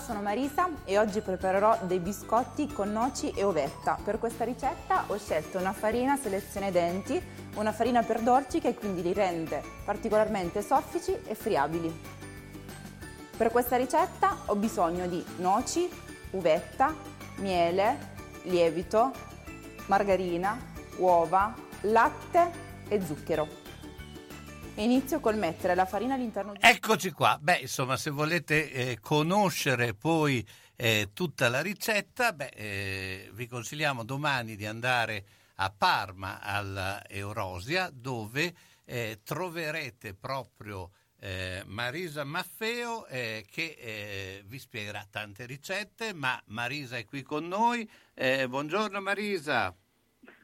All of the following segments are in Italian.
sono Marisa e oggi preparerò dei biscotti con noci e ovetta. Per questa ricetta ho scelto una farina selezione denti, una farina per dolci che quindi li rende particolarmente soffici e friabili. Per questa ricetta ho bisogno di noci, uvetta, miele, lievito, margarina, uova, latte e zucchero. Inizio col mettere la farina all'interno di... Eccoci qua. Beh, insomma, se volete eh, conoscere poi eh, tutta la ricetta, beh, eh, vi consigliamo domani di andare a Parma all'Eurosia dove eh, troverete proprio eh, Marisa Maffeo eh, che vi spiegherà tante ricette, ma Marisa è qui con noi. buongiorno Marisa.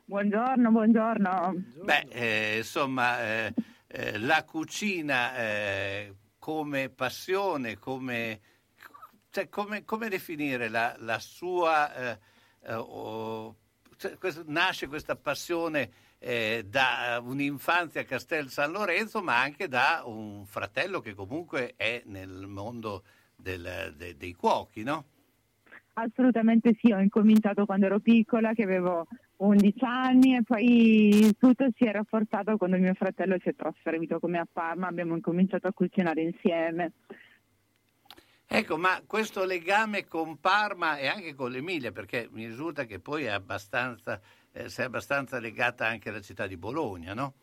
Buongiorno, buongiorno. Beh, insomma eh, la cucina eh, come passione, come, cioè, come, come definire la, la sua... Oh, cioè, questo, nasce questa passione da un'infanzia a Castel San Lorenzo, ma anche da un fratello che comunque è nel mondo del, de, dei cuochi, no? Assolutamente sì, ho incominciato quando ero piccola, che avevo 11 anni e poi tutto si è rafforzato quando mio fratello si è trasferito come a Parma, abbiamo incominciato a cucinare insieme. Ecco, ma questo legame con Parma e anche con l'Emilia, perché mi risulta che poi è abbastanza, eh, sei abbastanza legata anche alla città di Bologna, no?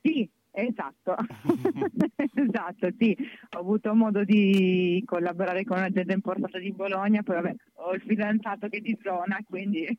Sì, esatto, esatto, sì. Ho avuto modo di collaborare con un'azienda importata di Bologna, poi vabbè, ho il fidanzato che è di zona, quindi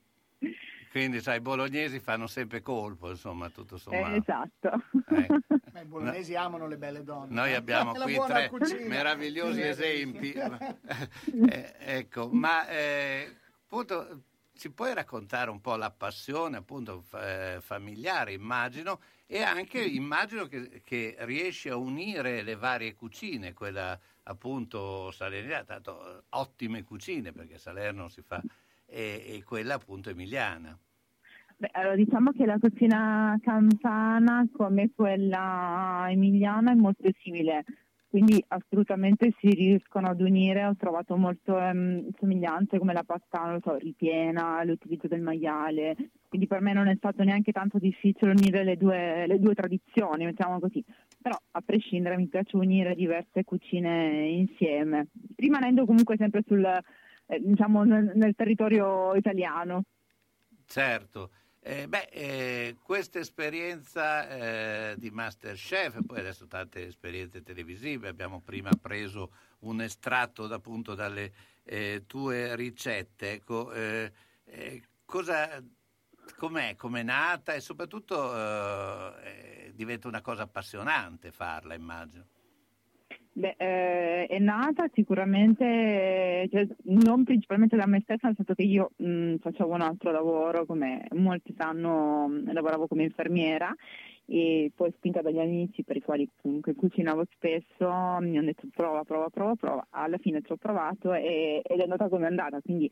quindi sai, i bolognesi fanno sempre colpo, insomma, tutto sommato. Eh, esatto. Eh. Ma i bolognesi eh. amano le belle donne. Noi abbiamo qui tre cucina. meravigliosi esempi. eh, ecco, ma eh, appunto ci puoi raccontare un po' la passione appunto eh, familiare, immagino, e anche immagino che, che, riesci a unire le varie cucine, quella appunto salernitana, tanto ottime cucine perché Salerno si fa, e, e quella appunto emiliana. Beh, allora, diciamo che la cucina campana come quella emiliana è molto simile, quindi assolutamente si riescono ad unire, ho trovato molto ehm, somiglianze come la pasta so, ripiena, l'utilizzo del maiale, quindi per me non è stato neanche tanto difficile unire le due, le due tradizioni, mettiamo così, però a prescindere mi piace unire diverse cucine insieme, rimanendo comunque sempre sul, eh, diciamo, nel, nel territorio italiano. Certo. Eh, beh, eh, questa esperienza eh, di Masterchef, poi adesso tante esperienze televisive, abbiamo prima preso un estratto appunto dalle eh, tue ricette, ecco, eh, eh, cosa, com'è, com'è nata e soprattutto diventa una cosa appassionante farla, immagino. Beh, eh, è nata sicuramente, cioè, non principalmente da me stessa, nel senso che io mh, mm, facevo un altro lavoro, come molti sanno, mh, lavoravo come infermiera e poi spinta dagli amici per i quali comunque cucinavo spesso, mi hanno detto prova, prova, prova, prova, alla fine ci ho provato e, ed è andata come è andata, quindi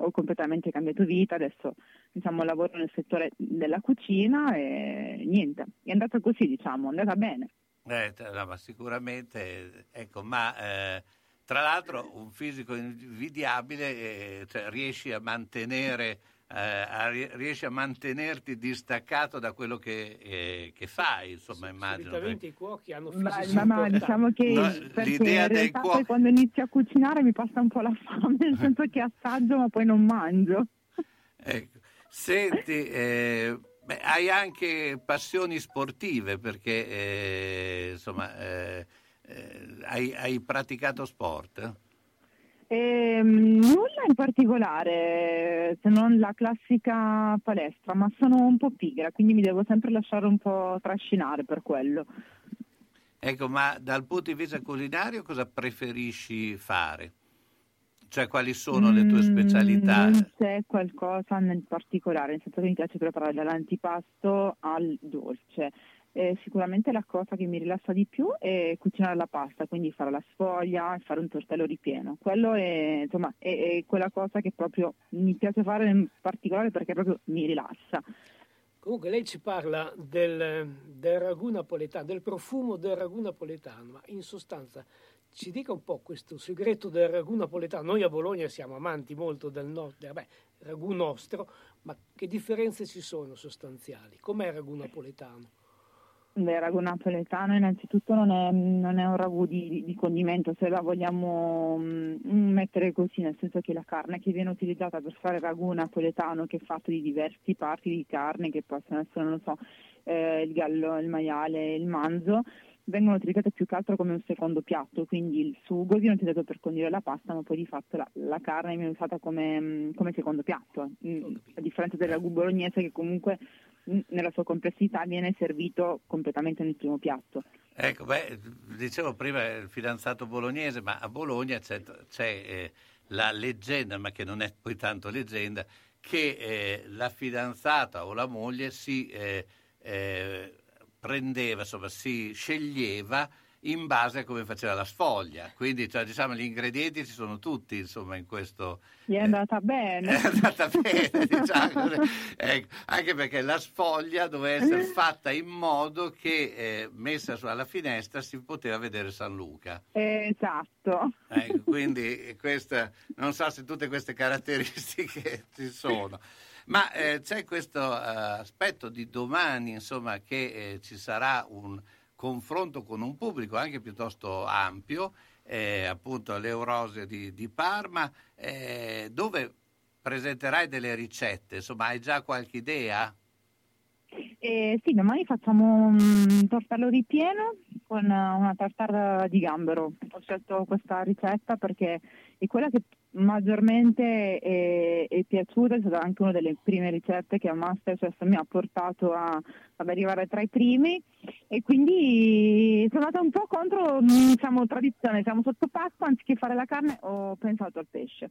ho completamente cambiato vita, adesso diciamo, lavoro nel settore della cucina e niente, è andata così diciamo, è andata bene. Eh, no, ma sicuramente, ecco, ma eh, tra l'altro un fisico invidiabile, eh, cioè, riesci a mantenere eh, a, riesci a mantenerti distaccato da quello che, eh, che fai, insomma, sì, immagino. Solitamente i cuochi hanno fisici ma, ma diciamo che no, l'idea del cuoco... quando inizio a cucinare mi passa un po' la fame, nel senso che assaggio ma poi non mangio. Ecco. Senti, eh, Beh, hai anche passioni sportive perché eh, insomma, eh, eh, hai, hai, praticato sport? Eh, nulla in particolare, se non la classica palestra, ma sono un po' pigra, quindi mi devo sempre lasciare un po' trascinare per quello. Ecco, ma dal punto di vista culinario cosa preferisci fare? Cioè, quali sono le tue specialità? Mm, non c'è qualcosa nel particolare, nel senso che mi piace preparare dall'antipasto al dolce. Eh, sicuramente la cosa che mi rilassa di più è cucinare la pasta, quindi fare la sfoglia e fare un tortello ripieno. Quello è, insomma, è, è, quella cosa che proprio mi piace fare in particolare perché proprio mi rilassa. Comunque lei ci parla del, del ragù napoletano, del profumo del ragù napoletano, ma in sostanza ci dica un po' questo segreto del ragù napoletano. Noi a Bologna siamo amanti molto del nostro, beh, ragù nostro, ma che differenze ci sono sostanziali? Com'è il ragù napoletano? Il ragù napoletano innanzitutto non è, non è un ragù di, di, condimento, se la vogliamo mm, mettere così, nel senso che la carne che viene utilizzata per fare il ragù napoletano, che è fatto di diverse parti di carne, che possono essere, non so, eh, il gallo, il maiale, il manzo, vengono utilizzate più che altro come un secondo piatto, quindi il sugo viene utilizzato per condire la pasta, ma poi di fatto la, la carne viene usata come, mm, come secondo piatto, mm, a differenza del ragù bolognese che comunque mm, nella sua complessità viene servito completamente nel primo piatto. Ecco, beh, dicevo prima il fidanzato bolognese, ma a Bologna c'è, c'è eh, la leggenda, ma che non è poi tanto leggenda, che eh, la fidanzata o la moglie si eh, eh prendeva, insomma, si sceglieva in base a come faceva la sfoglia. Quindi cioè, diciamo, gli ingredienti ci sono tutti insomma, in questo. Gli è andata eh, bene. È andata bene, diciamo. ecco, anche perché la sfoglia doveva essere fatta in modo che eh, messa alla finestra si poteva vedere San Luca. Esatto. Ecco, quindi questa, non so se tutte queste caratteristiche ci sono. Ma eh, c'è questo aspetto di domani, insomma, che eh, ci sarà un confronto con un pubblico anche piuttosto ampio, eh, appunto all'Eurose di, di Parma, eh, dove presenterai delle ricette. Insomma, hai già qualche idea? Eh, sì, domani facciamo un tortello ripieno con una tartare di gambero. Ho scelto questa ricetta perché è quella che maggiormente è, è, piaciuta, è stata anche una delle prime ricette che a Masterchef mi ha portato a, ad arrivare tra i primi e quindi sono andata un po' contro diciamo, tradizione, siamo sotto pasta, anziché fare la carne ho pensato al pesce.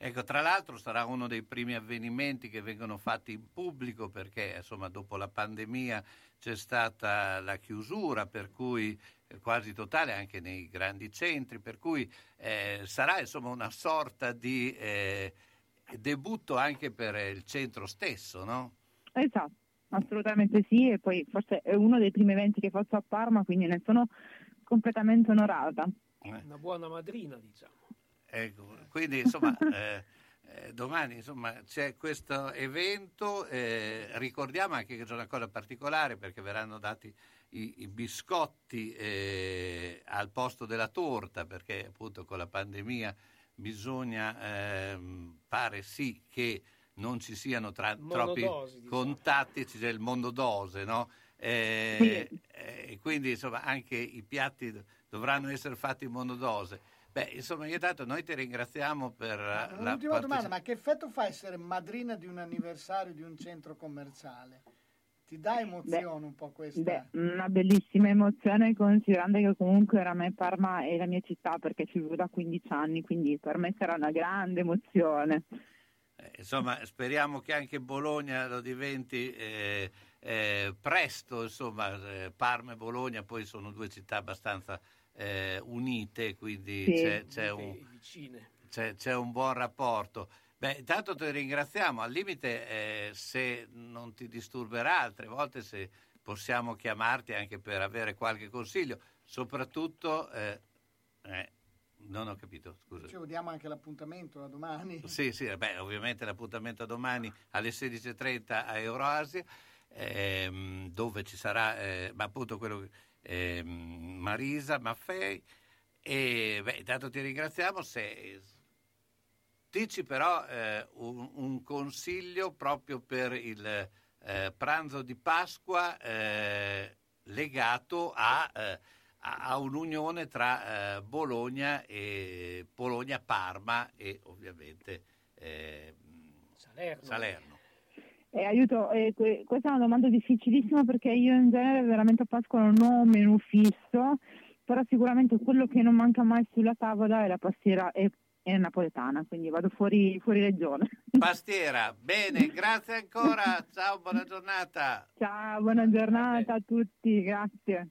Ecco, tra l'altro sarà uno dei primi avvenimenti che vengono fatti in pubblico perché insomma dopo la pandemia c'è stata la chiusura per cui quasi totale anche nei grandi centri, per cui eh, sarà insomma una sorta di eh, debutto anche per il centro stesso, no? Esatto, assolutamente sì, e poi forse è uno dei primi eventi che faccio a Parma, quindi ne sono completamente onorata. Eh. Una buona madrina, diciamo. Ecco, quindi insomma... Eh, eh, domani insomma, c'è questo evento, eh, ricordiamo anche che c'è una cosa particolare perché verranno dati i, i biscotti eh, al posto della torta perché appunto con la pandemia bisogna, ehm, pare sì che non ci siano tra, troppi diciamo. contatti, ci sia il mondodose, no? Eh, eh, quindi insomma anche i piatti dovranno essere fatti in monodose. Beh, insomma, io tanto noi ti ringraziamo per ma, la L'ultima partec- domanda, ma che effetto fa essere madrina di un anniversario di un centro commerciale? Ti dà emozione beh, un po' questa? Beh, una bellissima emozione considerando che comunque era me Parma è la mia città perché ci vivo da 15 anni, quindi per me sarà una grande emozione. Eh, insomma, speriamo che anche Bologna lo diventi eh, eh, presto, insomma, eh, Parma e Bologna poi sono due città abbastanza eh, unite, quindi sì. c'è, c'è, un, c'è, c'è, un, buon rapporto. Beh, intanto ti ringraziamo, al limite eh, se non ti disturberà altre volte se possiamo chiamarti anche per avere qualche consiglio, soprattutto... Eh, eh non ho capito, scusa. Ci diamo anche l'appuntamento a domani. Sì, sì, beh, ovviamente l'appuntamento a domani alle 16.30 a Euroasia, ehm, dove ci sarà, eh, ma appunto quello che eh, Marisa Maffei. E beh, intanto ti ringraziamo. Se... Dici però eh, un, un, consiglio proprio per il eh, pranzo di Pasqua eh, legato a, eh, a, un'unione tra eh, Bologna e Bologna-Parma e ovviamente Salerno. Salerno. Eh, aiuto, eh, que- questa è una domanda difficilissima perché io in genere veramente a Pasqua non ho un menù fisso, però sicuramente quello che non manca mai sulla tavola è la pastiera e è napoletana, quindi vado fuori, fuori regione. Pastiera, bene, grazie ancora, ciao, buona giornata. Ciao, buona giornata a tutti, grazie.